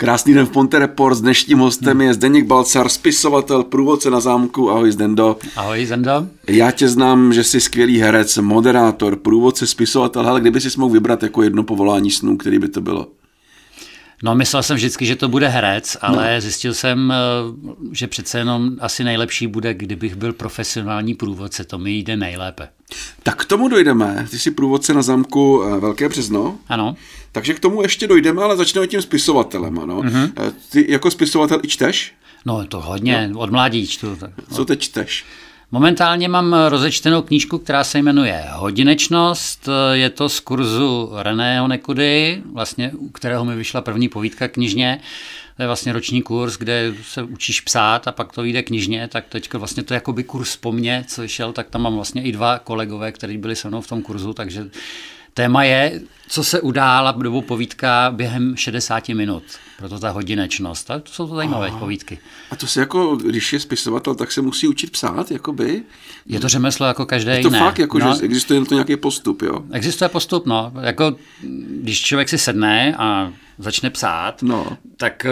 Krásný den v Ponte Report s dnešním hostem je Zdeněk Balcar, spisovatel, průvodce na zámku. Ahoj Zdendo. Ahoj Zendo. Já tě znám, že jsi skvělý herec, moderátor, průvodce, spisovatel, ale kdyby si mohl vybrat jako jedno povolání snů, který by to bylo? No, myslel jsem vždycky, že to bude herec, ale no. zjistil jsem, eh, že přece jenom asi nejlepší bude, kdybych byl profesionální průvodce, to mi jde nejlépe. Tak k tomu dojdeme. Ty jsi průvodce na zámku eh, Velké Březno. Ano. Takže k tomu ještě dojdeme, ale začneme tím spisovatelem. Ano. Mm-hmm. Ty jako spisovatel i čteš? No, to hodně, no. od mládí čtu. Tak, no. Co teď čteš? Momentálně mám rozečtenou knížku, která se jmenuje Hodinečnost. Je to z kurzu Reného Nekudy, vlastně, u kterého mi vyšla první povídka knižně. To je vlastně roční kurz, kde se učíš psát a pak to vyjde knižně, tak teď vlastně to je jakoby kurz po mně, co šel, tak tam mám vlastně i dva kolegové, kteří byli se mnou v tom kurzu, takže Téma je, co se udála dobu povídka během 60 minut. Proto ta hodinečnost. A to jsou to zajímavé Aha. povídky. A to se jako, když je spisovatel, tak se musí učit psát, jakoby? Je to řemeslo jako každé jiné. Je to jiné. fakt, jako, no, že existuje to nějaký postup, jo? Existuje postup, no. Jako, když člověk si sedne a začne psát, no. tak eh,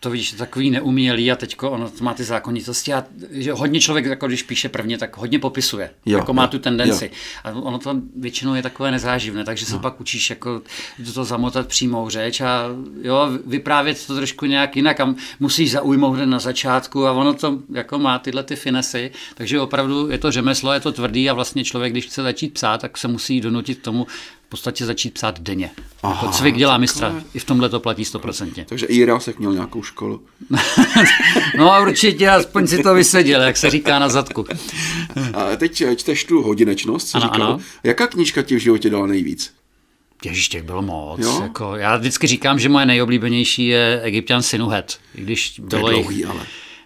to vidíš, takový neumělý a teďko ono to má ty zákonitosti a že hodně člověk, jako když píše prvně, tak hodně popisuje, jo, jako má tu tendenci. Jo. A ono to většinou je takové nezáživné, takže se no. pak učíš jako to zamotat přímou řeč a jo, vyprávět to trošku nějak jinak a musíš zaujmout hned na začátku a ono to jako má tyhle ty finesy, takže opravdu je to řemeslo, je to tvrdý a vlastně člověk, když chce začít psát, tak se musí donutit k tomu, podstatě začít psát denně. Aha, jako cvik dělá mistra. I v tomhle to platí stoprocentně. Takže i Jirásek měl nějakou školu. no a určitě, aspoň si to vyseděl, jak se říká na zadku. a teď čteš tu hodinečnost, ano, říkal. Ano. Jaká knížka ti v životě dala nejvíc? Ježíš, těch bylo moc. Jako, já vždycky říkám, že moje nejoblíbenější je Egyptian Sinuhet. I když to bylo je dlouhý, jich, ale.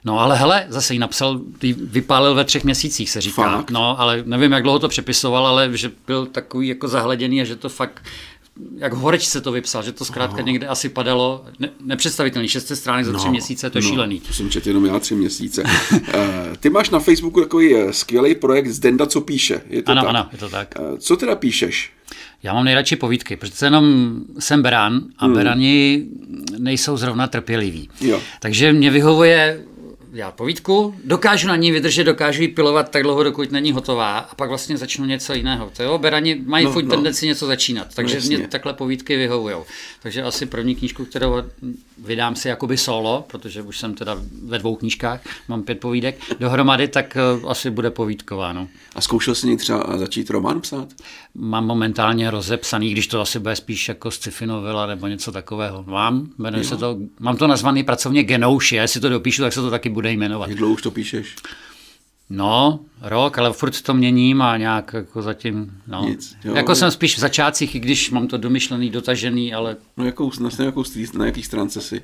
No ale hele, zase ji napsal, vypálil ve třech měsících, se říká. Fakt? No, ale nevím, jak dlouho to přepisoval, ale že byl takový jako zahleděný a že to fakt jak horečce to vypsal, že to zkrátka Aha. někde asi padalo, ne, nepředstavitelný, šesté strany za tři no, měsíce, to je no, šílený. To jsem četl jenom já tři měsíce. uh, ty máš na Facebooku takový uh, skvělý projekt z Denda, co píše. Je to ano, tak? ano, je to tak. Uh, co teda píšeš? Já mám nejradši povídky, protože jenom jsem beran a hmm. berani nejsou zrovna trpěliví. Jo. Takže mě vyhovuje já povídku, dokážu na ní vydržet, dokážu ji pilovat tak dlouho, dokud není hotová a pak vlastně začnu něco jiného. To jo, berani mají no, furt no. tendenci něco začínat, takže no, mě takhle povídky vyhovují. Takže asi první knížku, kterou vydám si jakoby solo, protože už jsem teda ve dvou knížkách, mám pět povídek dohromady, tak uh, asi bude povídková. No. A zkoušel jsi třeba začít román psát? Mám momentálně rozepsaný, když to asi bude spíš jako sci-fi novela nebo něco takového. Mám, jmenuje se to, mám to nazvaný pracovně Genouši, jestli to dopíšu, tak se to taky bude jmenovat. Jak dlouho už to píšeš? No, rok, ale furt to měním a nějak jako zatím, no. Nic, jo, jako jsem spíš v začátcích, i když mám to domyšlený, dotažený, ale... No jakou, na, jakou, na jaký stránce si?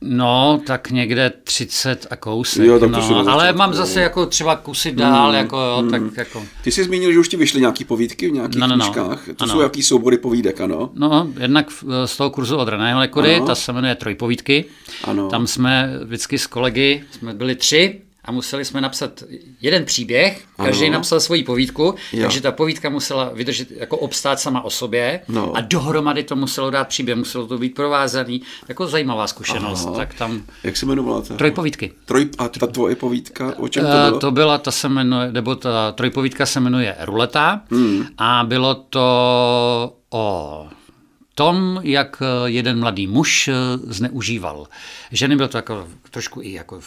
No, tak někde 30 a kousek, jo, tak to no, ale mám zase jako třeba kusy dál, mm, jako jo, mm. tak jako... Ty jsi zmínil, že už ti vyšly nějaký povídky v nějakých no, no, no. knížkách, to ano. jsou jaký soubory povídek, ano? No, jednak z toho kurzu od Reného Lekury, ta se jmenuje Trojpovídky, ano. tam jsme vždycky s kolegy, jsme byli tři, a museli jsme napsat jeden příběh, každý ano. napsal svoji povídku, jo. takže ta povídka musela vydržet, jako obstát sama o sobě no. a dohromady to muselo dát příběh, muselo to být provázaný, jako zajímavá zkušenost. Aha. Tak tam... Jak se jmenovala ta? Trojpovídky. Troj, a ta tvoje povídka, o čem to eh, bylo? To byla, ta se jmenuje, nebo ta trojpovídka se jmenuje Ruleta hmm. a bylo to o tom, jak eh, jeden mladý muž eh, zneužíval ženy, byl to jako trošku i jako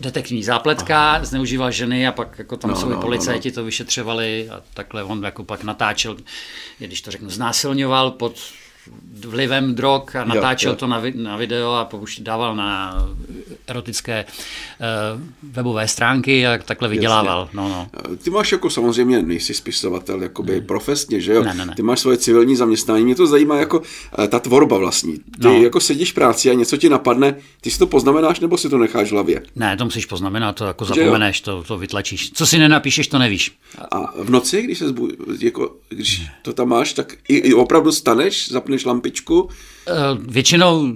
detektivní zápletka, Aha. zneužíval ženy a pak jako tam no, jsou no, policajti no, no. to vyšetřovali a takhle on jako pak natáčel, když to řeknu, znásilňoval pod vlivem drog a natáčel jo, jo. to na, na video a už dával na erotické uh, webové stránky a takhle vydělával. No, no. Ty máš jako samozřejmě, nejsi spisovatel jakoby ne. profesně, že jo? Ne, ne, ne. Ty máš svoje civilní zaměstnání. Mě to zajímá jako uh, ta tvorba vlastní. Ty no. jako sedíš práci a něco ti napadne, ty si to poznamenáš nebo si to necháš v hlavě? Ne, to musíš poznamenat, to jako zapomeneš, to, to vytlačíš. Co si nenapíšeš, to nevíš. A v noci, když se zbu, jako, když to tam máš, tak i, i opravdu staneš, zapneš zapneš lampičku? Eh, většinou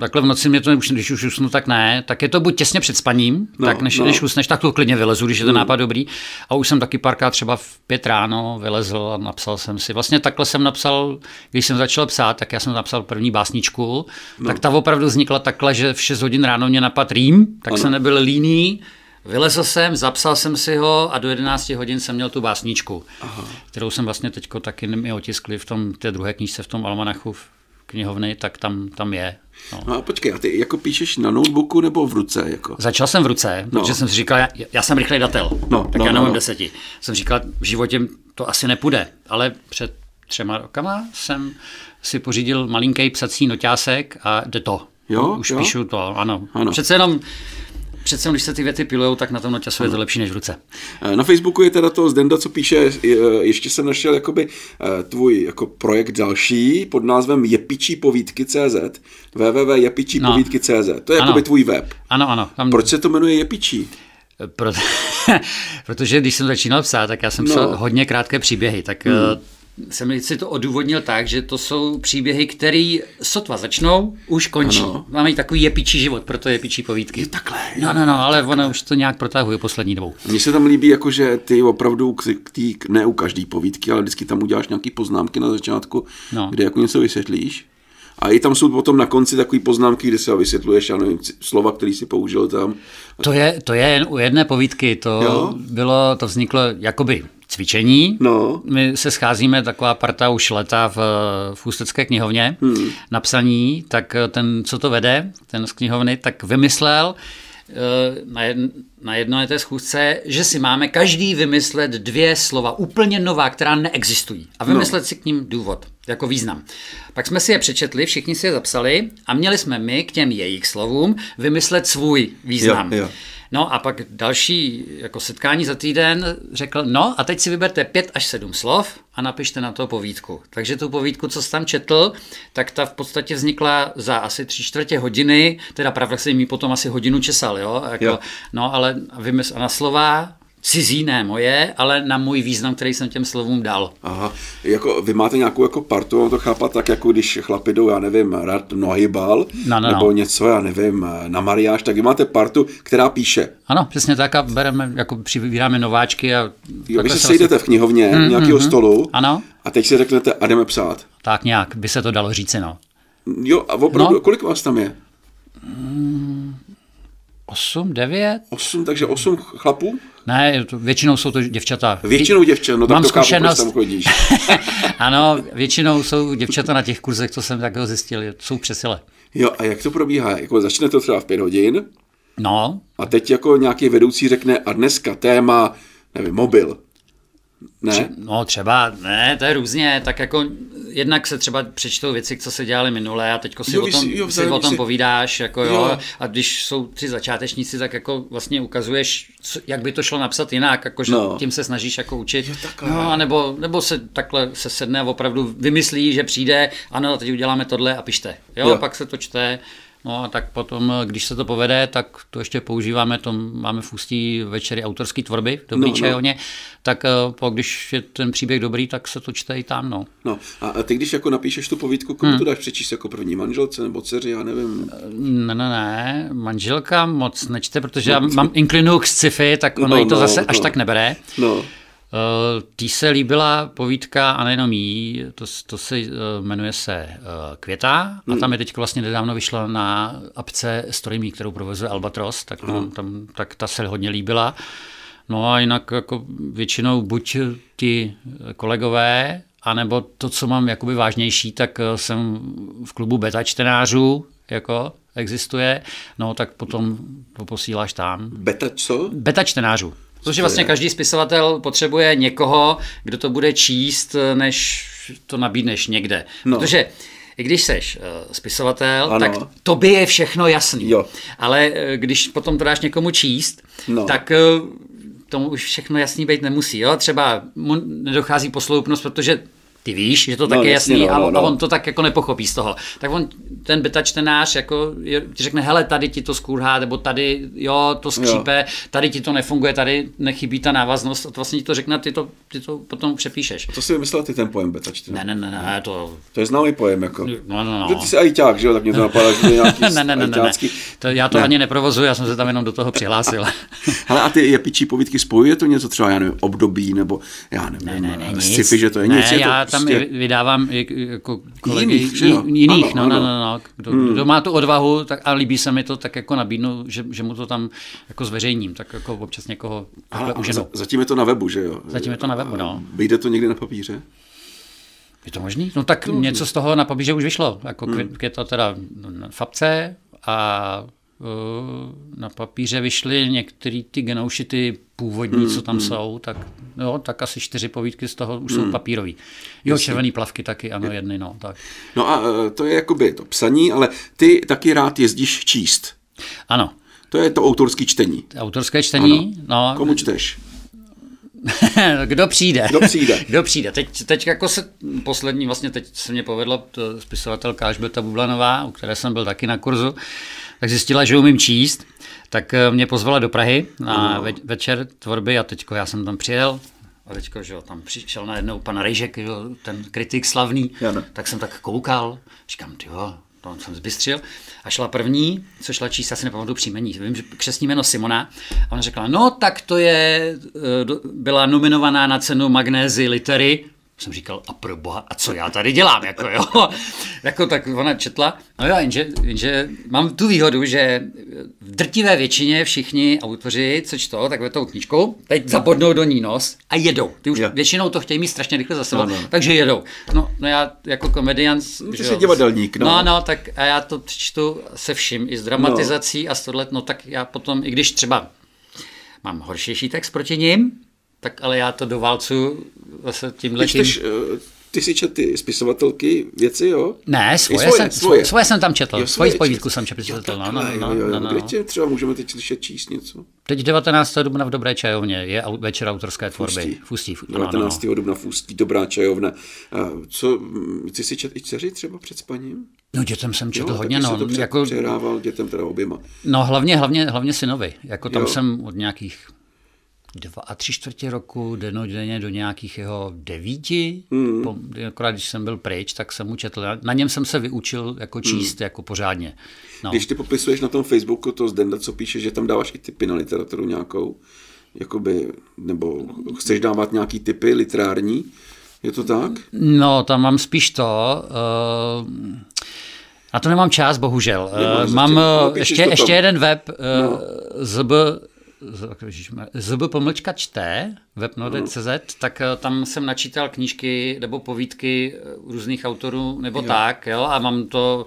takhle v noci mě to, když už usnu, tak ne. Tak je to buď těsně před spaním, no, tak než, no. než usneš, tak to klidně vylezu, když je to mm. nápad dobrý. A už jsem taky párkrát třeba v pět ráno vylezl a napsal jsem si. Vlastně takhle jsem napsal, když jsem začal psát, tak já jsem napsal první básničku. No. Tak ta opravdu vznikla takhle, že v 6 hodin ráno mě napad rým, tak ano. jsem nebyl líný Vylezl jsem, zapsal jsem si ho a do 11 hodin jsem měl tu básničku, Aha. kterou jsem vlastně teď taky mi otiskli v tom, té druhé knížce v tom almanachu v knihovny, tak tam, tam je. No. no a počkej, a ty jako píšeš na notebooku nebo v ruce? Jako? Začal jsem v ruce, no. protože jsem si říkal, já, já jsem rychlej datel, no, tak no, já nemám no, no. deseti. Jsem říkal, v životě to asi nepůjde, ale před třema rokama jsem si pořídil malinký psací noťásek a jde to. Jo, Už jo? píšu to, ano. ano. Přece jenom přece když se ty věty pilujou, tak na tom času je to lepší než v ruce. Eh, na Facebooku je teda to Zdenda, co píše, ještě jsem našel jakoby eh, tvůj jako projekt další pod názvem jepičí povídky CZ, www.jepičípovídky.cz. To je ano. jakoby tvůj web. Ano, ano. Tam... Proč se to jmenuje Jepičí? Proto, protože když jsem začínal psát, tak já jsem psal no. hodně krátké příběhy, tak hmm eh, jsem si to odůvodnil tak, že to jsou příběhy, které sotva začnou, už končí. Ano. Máme i takový jepičí život, proto jepičí povídky. Je takhle. No, no, no, ale takhle. ona už to nějak protahuje poslední dobou. Mně se tam líbí, jako že ty opravdu, tý, ne u každý povídky, ale vždycky tam uděláš nějaké poznámky na začátku, no. kde jako něco vysvětlíš. A i tam jsou potom na konci takové poznámky, kde se vysvětluješ, já nevím, slova, který si použil tam. To je, to je jen u jedné povídky, to jo? bylo, to vzniklo jakoby cvičení. No. My se scházíme, taková parta už leta v, v Ústecké knihovně hmm. na psaní, tak ten, co to vede, ten z knihovny, tak vymyslel, eh, na, jedn, na jedné té schůzce, že si máme každý vymyslet dvě slova úplně nová, která neexistují a vymyslet no. si k ním důvod, jako význam. Pak jsme si je přečetli, všichni si je zapsali a měli jsme my k těm jejich slovům vymyslet svůj význam. Jo, jo. No a pak další jako setkání za týden řekl, no a teď si vyberte pět až sedm slov a napište na to povídku. Takže tu povídku, co jsi tam četl, tak ta v podstatě vznikla za asi tři čtvrtě hodiny, teda pravda se mi potom asi hodinu česal, jo? Jako, jo. No ale vymysl na slova, cizí, ne moje, ale na můj význam, který jsem těm slovům dal. Aha, jako vy máte nějakou jako partu, mám to chápat tak, jako když chlapi jdou, já nevím, rád nohybal, no, no, nebo no. něco, já nevím, na mariáž, tak vy máte partu, která píše. Ano, přesně tak a bereme, jako přivýráme nováčky a... Jo, vy se sejdete vlastně... v knihovně, mm, nějakého mm, stolu ano. a teď si řeknete a jdeme psát. Tak nějak by se to dalo říci, no. Jo, a opravdu, no. kolik vás tam je? Mm, osm, devět. Osm, takže osm chlapů? Ne, to, většinou jsou to děvčata. Většinou děvčata, no tak Mám to zkušenost. Tam chodíš. ano, většinou jsou děvčata na těch kurzech, co jsem takého zjistil, jsou přesile. Jo, a jak to probíhá? Jako začne to třeba v pět hodin? No. A teď jako nějaký vedoucí řekne, a dneska téma, nevím, mobil. Ne? No třeba, ne, to je různě, tak jako jednak se třeba přečtou věci, co se dělali minule a teďko si, jo, o, tom, jo, si o tom si... povídáš, jako jo. jo. a když jsou tři začátečníci, tak jako vlastně ukazuješ, co, jak by to šlo napsat jinak, jako že no. tím se snažíš jako učit. Jo, no, a nebo, nebo se takhle se sedne a opravdu vymyslí, že přijde, ano, teď uděláme tohle a pište. Jo, jo. pak se to čte, No a tak potom, když se to povede, tak to ještě používáme, to máme v ústí večery autorské tvorby, dobrý no, no. tak eh, po, když je ten příběh dobrý, tak se to čte i tam, no. No a ty, když jako napíšeš tu povídku, komu hmm. to dáš přečíst jako první manželce nebo dceři, já nevím. Eh, ne, ne, ne, manželka moc nečte, protože no. já mám inklinu k sci-fi, tak ono no, jí to no, zase no. až tak nebere. No. Eh, tý se líbila povídka a nejenom jí, to, to se eh, jmenuje se eh, Květa a tam je teď vlastně nedávno vyšla na apce Storyme, kterou provozuje Albatros, tak, tam, tam, tak ta se hodně líbila. No a jinak jako většinou buď ty kolegové, anebo to, co mám jakoby vážnější, tak jsem v klubu beta čtenářů, jako existuje, no tak potom to posíláš tam. Beta co? Beta čtenářů. Protože vlastně každý spisovatel potřebuje někoho, kdo to bude číst, než to nabídneš někde. No. Protože i když seš uh, spisovatel, ano. tak tobě je všechno jasný. Jo. Ale uh, když potom to dáš někomu číst, no. tak uh, tomu už všechno jasný být nemusí. Jo? Třeba mu nedochází posloupnost, protože ty víš, že to tak no, je jasný no, no, no. a on to tak jako nepochopí z toho. Tak on, ten beta čtenář, jako je, ti řekne, hele, tady ti to skurhá, nebo tady, jo, to skřípe, jo. tady ti to nefunguje, tady nechybí ta návaznost, a to vlastně ti to řekne, ty to, ty to potom přepíšeš. A to si vymyslel ty ten pojem beta čtenář? Ne, ne, ne, ne, to... To je známý pojem, jako. No, no, no. Že ty jsi ajťák, že jo, tak mě to napadá, že nějaký ne, ne, ne, ne, ne. To, já to ne. ani neprovozuji, já jsem se tam jenom do toho přihlásil. hele, a ty jepičí povídky spojuje to něco třeba, já nevím, období, nebo já nevím, ne, ne, ne, sci-fi, že to je ne, nic, já tam prostě... vydávám jako kolegy jiných, jiných ano, no, ano. no, no, no. Kdo, hmm. kdo, má tu odvahu tak, a líbí se mi to, tak jako nabídnu, že, že mu to tam jako zveřejním, tak jako občas někoho takhle uženu. Zatím je to na webu, že jo? Zatím je to na webu, no. Vyjde to někdy na papíře? Je to možný? No tak to něco z toho na papíře už vyšlo. Jako hmm. to teda na Fabce a na papíře vyšly některé ty genoušity původní, mm, co tam mm. jsou, tak, jo, tak asi čtyři povídky z toho už jsou papírový. Jo, Jasně. červený plavky taky, ano, jedny, no. Tak. No a eh, to je jakoby to psaní, ale ty taky rád jezdíš číst. Ano. To je to autorské čtení. Autorské čtení, ano. no. Komu čteš? Kdo přijde? Kdo přijde? Kdo přijde? Teď, teď jako se poslední, vlastně teď se mě povedlo spisovatelka Alžběta Bublanová, u které jsem byl taky na kurzu, tak zjistila, že umím číst, tak eh, mě pozvala do Prahy na ve, večer tvorby a teďko já jsem tam přijel, a teďko, že jo, tam přišel najednou pan Rejžek, jo, ten kritik slavný, tak jsem tak koukal, říkám, ty jo, to jsem zbystřil. A šla první, co šla číst, asi nepamatuju příjmení, vím, že křesní jméno Simona. A ona řekla, no tak to je, eh, byla nominovaná na cenu magnézy litery, jsem říkal, a pro boha, a co já tady dělám, jako jo. jako tak ona četla, no jo, jenže, jenže mám tu výhodu, že v drtivé většině všichni autoři, co čtou, tak tou knížku, teď zabodnou do ní nos a jedou. Ty už yeah. většinou to chtějí mít strašně rychle za sebou, no, no. takže jedou. No, no já jako komediant... No, ty jsi divadelník, no. No, no, tak a já to čtu se vším, i s dramatizací no. a s tohle, no tak já potom, i když třeba mám horšější text proti ním, tak ale já to doválcu zase tímhle tím... Čteš, eh, ty si čet ty spisovatelky věci, jo? Ne, svoje, svoje, jsem, svoje. svoje jsem tam četl, jo, svoji povídku jsem četl. Jo, no, no, no, no, no. Kde třeba můžeme teď slyšet číst něco? Teď 19. dubna v Dobré čajovně je večer autorské tvorby. Fustí. Fustí. 19. No, no. dubna Fustí, Dobrá čajovna. Co, ty si čet i dceři třeba před spaním? No dětem jsem četl jo, hodně, no. To jako, přehrával dětem teda oběma. No hlavně, hlavně, hlavně synovi. Jako tam jo. jsem od nějakých dva a tři čtvrtě roku, denodenně do nějakých jeho devíti. Mm. Po, akorát když jsem byl pryč, tak jsem mu četl. Na něm jsem se vyučil jako hmm. číst mm. jako pořádně. No. Když ty popisuješ na tom Facebooku to Zdenda, co píše, že tam dáváš i typy na literaturu nějakou, jakoby, nebo chceš dávat nějaký typy literární, je to tak? No, tam mám spíš to... Uh, na to nemám čas, bohužel. uh, mám no, ještě, ještě jeden web, no. zb zb pomlčka čte, webnode.cz, tak eh, tam jsem načítal knížky nebo povídky eh, různých autorů nebo jo. tak, jo, a mám to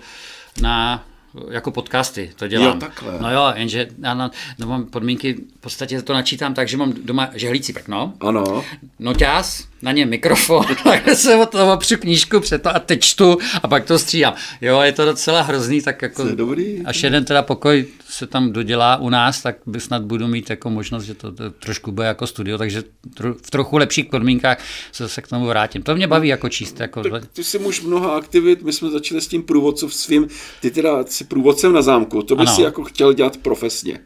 na jako podcasty, to dělám. Jo, takhle. No jo, jenže já na, no mám podmínky, v podstatě to načítám tak, že mám doma žehlící prkno. Ano. Noťás, na něm mikrofon, tak se od toho opřu knížku před to a teď čtu a pak to střídám. Jo, je to docela hrozný, tak jako dobrý. až jeden teda pokoj se tam dodělá u nás, tak by snad budu mít jako možnost, že to, to trošku bude jako studio, takže v trochu lepších podmínkách se, se k tomu vrátím. To mě baví jako číst. Jako... Tak ty jsi muž mnoha aktivit, my jsme začali s tím průvodcovstvím, ty teda jsi průvodcem na zámku, to by ano. si jako chtěl dělat profesně.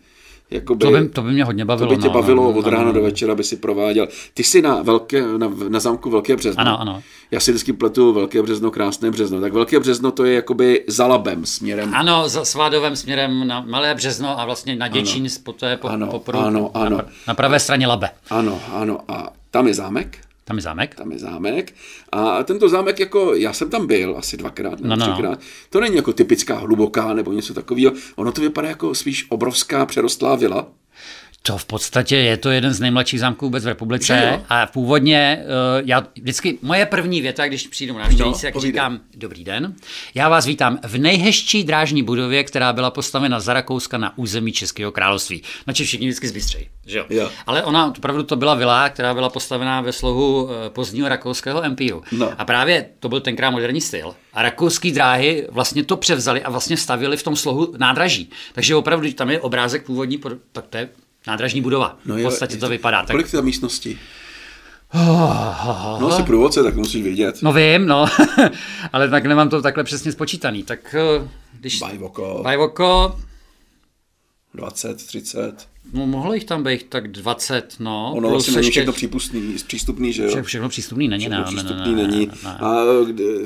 Jakoby, to, by, to by mě hodně bavilo. To by tě no, bavilo no, no, od rána no, do večera, by si prováděl. Ty jsi na, velké, na, na zámku Velké březno. Ano, ano. Já si vždycky pletu Velké březno, krásné březno. Tak Velké březno to je jakoby za labem směrem. Ano, za svádovém směrem na Malé březno a vlastně na Děčín, ano. poté po, ano, po, ano, ano. Na, na pravé straně Labe. Ano, ano. A tam je zámek. Tam je zámek? Tam je zámek. A tento zámek, jako já jsem tam byl asi dvakrát nebo no, no. no. třikrát, to není jako typická hluboká nebo něco takového. Ono to vypadá jako spíš obrovská přerostlá vila. To v podstatě je to jeden z nejmladších zámků vůbec v republice. A původně, uh, já vždycky, moje první věta, když přijdu na návštěvníci, no, tak říkám, dobrý den, já vás vítám v nejhezčí drážní budově, která byla postavena za Rakouska na území Českého království. Znači všichni vždycky zbystřejí, že jo? jo. Ale ona, opravdu to byla vila, která byla postavená ve slohu eh, pozdního rakouského empíru. No. A právě to byl tenkrát moderní styl. A rakouské dráhy vlastně to převzali a vlastně stavili v tom slohu nádraží. Takže opravdu tam je obrázek původní, tak to je nádražní budova. No v podstatě to, to vypadá. Tak... Kolik tam místností? No, jsi průvodce, tak musíš vědět. No vím, no, ale tak nemám to takhle přesně spočítaný. Tak eh, když... Bajvoko. Bajvoko. 20, 30. No, mohlo jich tam být tak 20, no. Ono vlastně není všechno přípustný, přístupný, že jo? Vše, všechno přístupný není, všechno ne, přístupný ne, ne, není. Ne, ne. A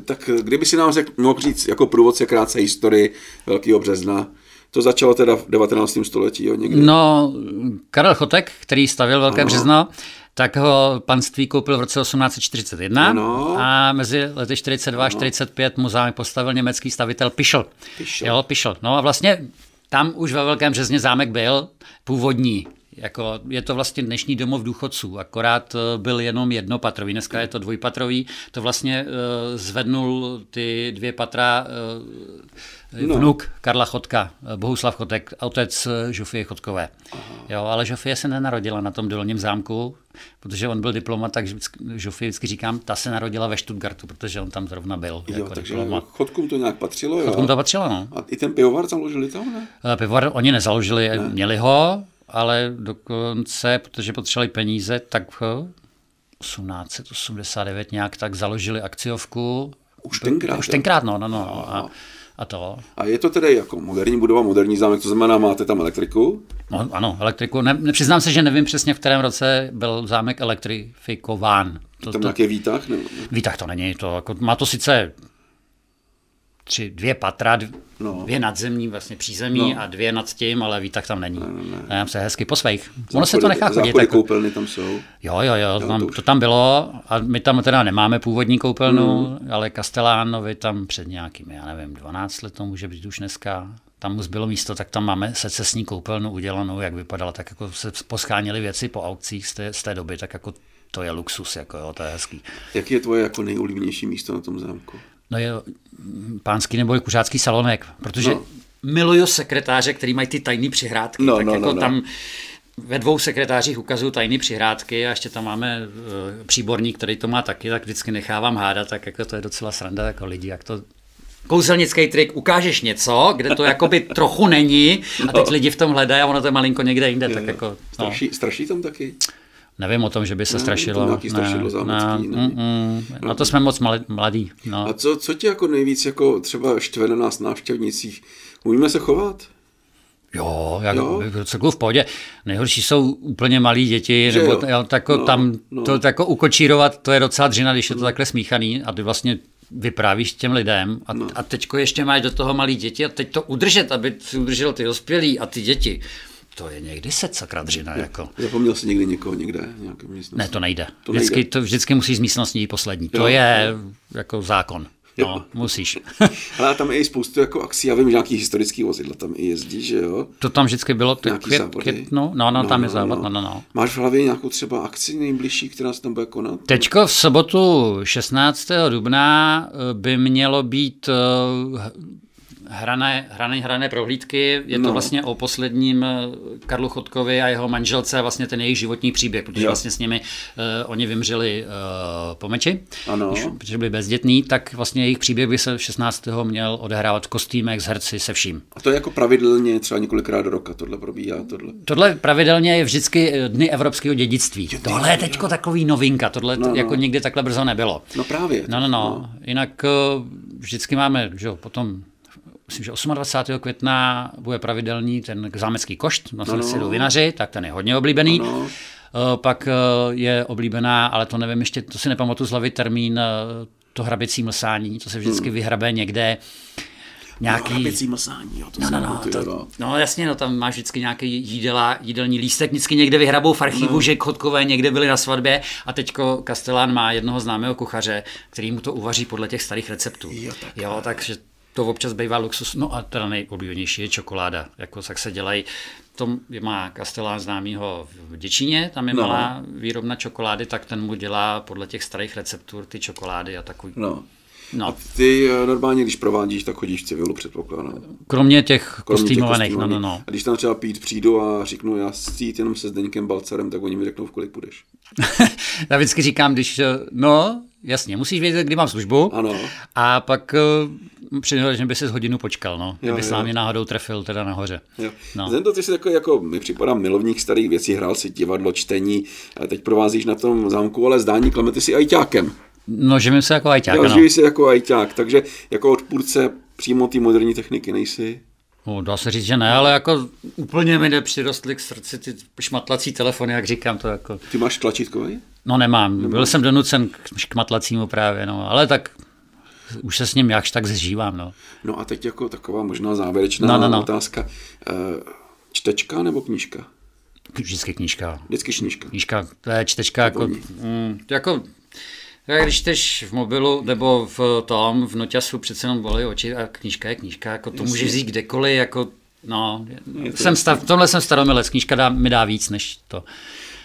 tak kdyby si nám řekl, mohl říct jako průvodce krátce historii Velkého března, to začalo teda v 19. století, jo, někdy. No, Karel Chotek, který stavil Velké ano. březno, tak ho panství koupil v roce 1841 ano. a mezi lety 42 a 45 mu zámek postavil německý stavitel Pišl. Pišl. Jo, Pišl. No a vlastně tam už ve Velkém březně zámek byl původní. Jako, je to vlastně dnešní domov důchodců, akorát byl jenom jednopatrový, dneska je to dvojpatrový. To vlastně uh, zvednul ty dvě patra uh, no. vnuk Karla Chodka, Bohuslav Chotek, otec Žofie Chodkové. Jo, ale Žofie se nenarodila na tom dolním zámku, protože on byl diplomat, tak Žofie vždycky říkám, ta se narodila ve Stuttgartu, protože on tam zrovna byl. Jo, jako takže diplomat. Chodkům to nějak patřilo, jo? Chodkům to patřilo, no. A i ten pivovar založili tam, ne? Pivovar oni nezaložili, ne. měli ho, ale dokonce, protože potřebovali peníze, tak 1889 nějak tak založili akciovku. Už tenkrát? Už tenkrát, no, no, no. A, a to. A je to tedy jako moderní budova, moderní zámek, to znamená, máte tam elektriku? No, ano, elektriku. Ne, nepřiznám se, že nevím přesně, v kterém roce byl zámek elektrifikován. To, tam to, nějaký výtah? Nebo? Výtah to není. To, jako, má to sice tři, dvě patra, dvě, no. dvě nadzemní, vlastně přízemí no. a dvě nad tím, ale výtah tam není. Ne, ne, ne. se hezky po svých. Ono se to nechá chodit. Tak... koupelny tam jsou. Jo, jo, jo, tam, to, to tam bylo a my tam teda nemáme původní koupelnu, mm. ale Castellánovi tam před nějakými, já nevím, 12 let to může být už dneska, tam už bylo místo, tak tam máme secesní koupelnu udělanou, jak vypadala, tak jako se poschánili věci po aukcích z té, z té doby, tak jako to je luxus, jako jo, to je hezký. Jaký je tvoje jako nejulíbenější místo na tom zámku? No je pánský nebo kuřácký salonek, protože no. miluju sekretáře, který mají ty tajné přihrádky. No, tak no, jako no, no. tam ve dvou sekretářích ukazují tajné přihrádky a ještě tam máme uh, příborník, který to má taky, tak vždycky nechávám hádat, tak jako to je docela sranda jako lidi, jak to kouzelnický trik, ukážeš něco, kde to jakoby trochu není a teď lidi v tom hledají a ono to je malinko někde jinde. Tak jako, no. straší, straší tam taky? Nevím o tom, že by se ne, strašilo. To strašidlo zámecký, ne, mm, mm, no to jsme moc mladí. No. A co, co tě jako nejvíc jako třeba štve na nás návštěvnicích? Umíme se chovat? Jo, jak jo? celku v pohodě. Nejhorší jsou úplně malí děti, že nebo jo? Jo, tako, no, tam no. to jako ukočírovat, to je docela dřina, když je to no. takhle smíchaný a ty vlastně vyprávíš těm lidem a, no. a teďko ještě máš do toho malí děti a teď to udržet, aby si udržel ty dospělí a ty děti. To je někdy set sakra dřina. Jako. Zapomněl jsi někdy někoho někde? Ne, to nejde. To vždycky, nejde. To vždycky musí z místností poslední. Jo, to je jo. jako zákon. Jo. No, musíš. Ale tam je i spoustu jako akcí, já vím, že nějaký historický vozidla tam i jezdí, že jo? To tam vždycky bylo, to květ, květ, no, no, no, tam no, je závod, no, no, no. Máš v hlavě nějakou třeba akci nejbližší, která se tam bude konat? Teďko v sobotu 16. dubna by mělo být hrané, hrané, hrané prohlídky. Je to no. vlastně o posledním eh, Karlu Chodkovi a jeho manželce, vlastně ten jejich životní příběh, protože jo. vlastně s nimi uh, oni vymřeli uh, po meči, ano. Když, protože byli bezdětní, tak vlastně jejich příběh by se 16. měl odehrávat v kostýmech, s herci, se vším. A to je jako pravidelně třeba několikrát do roka, tohle probíhá? Tohle, tohle pravidelně je vždycky Dny evropského dědictví. Je, tohle je teď takový novinka, tohle no, no. jako nikdy takhle brzo nebylo. No právě. No, no, no. no. Jinak vždycky máme, že jo, potom myslím, že 28. května bude pravidelný ten zámecký košt, na no, no. vinaři, tak ten je hodně oblíbený. No, no. Pak eh, je oblíbená, ale to nevím ještě, to si nepamatuju z hlavy termín, eh, to hraběcí mlsání, to se vždycky hmm. vyhrabe někde nějaký... No, mlsání, jo, to no, no, no, to, no. no, jasně, no, tam máš vždycky nějaký jídela, jídelní lístek, vždycky někde vyhrabou v archivu, no. že chodkové někde byli na svatbě a teďko Kastelán má jednoho známého kuchaře, který mu to uvaří podle těch starých receptů. Jo, tak. jo takže to občas bývá luxus. No a teda nejoblíbenější je čokoláda. Jako tak se dělají, to má Kastelán známýho v Děčíně, tam je no. malá výrobna čokolády, tak ten mu dělá podle těch starých receptur ty čokolády a takový. No. No. A ty eh, normálně, když provádíš, tak chodíš v civilu, předpokládám. Kromě těch kostýmovaných, no, no, no. A když tam třeba pít přijdu a řeknu, já chci jít jenom se Zdeňkem Balcarem, tak oni mi řeknou, v kolik půjdeš. já vždycky říkám, když, eh, no, jasně, musíš vědět, kdy mám službu. Ano. A pak uh, že by si z hodinu počkal, no. Kdyby se mě náhodou trefil teda nahoře. Jo. No. Zendo, ty jsi takový jako, mi připadá milovník starých věcí, hrál si divadlo, čtení, a teď provázíš na tom zámku, ale zdání Klemety si ajťákem. No, živím se jako ajťák, ano. Živím se jako ajťák, takže jako odpůrce přímo té moderní techniky nejsi? No, dá se říct, že ne, ale jako úplně mi nepřirostly k srdci ty šmatlací telefony, jak říkám to jako. Ty máš tlačítkový? No nemám, byl jsem donucen k šmatlacímu právě, no, ale tak už se s ním jakž tak zžívám, no. No a teď jako taková možná závěrečná no, no, no. otázka. Eh, čtečka nebo knížka? Vždycky knížka. Vždycky knížka. Knížka, to je čtečka jako, mm, jako jak když jsi v mobilu nebo v tom, v noťasu přece jenom bolí oči a knížka je knížka, jako to můžeš vzít kdekoliv, jako no, jsem stav, tohle jsem staromilec, knížka dá, mi dá víc než to.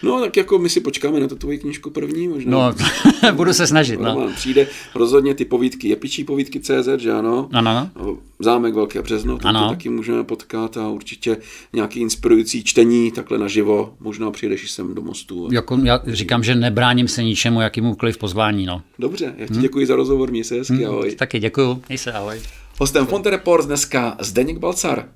No, tak jako my si počkáme na to tvoji knížku první možná. No, budu se snažit, no. Přijde rozhodně ty povídky, je pičí povídky CZ, že ano? Ano. Zámek Velké březno, to taky můžeme potkat a určitě nějaký inspirující čtení takhle naživo, možná přijdeš i sem do mostu. Jako já říkám, že nebráním se ničemu, jakýmukoliv pozvání, no. Dobře, já ti hmm. děkuji za rozhovor, měj se hezky, hmm, ahoj. Taky děkuji, měj se, ahoj. Hostem Fonte Reports dneska Zdeněk Balcar.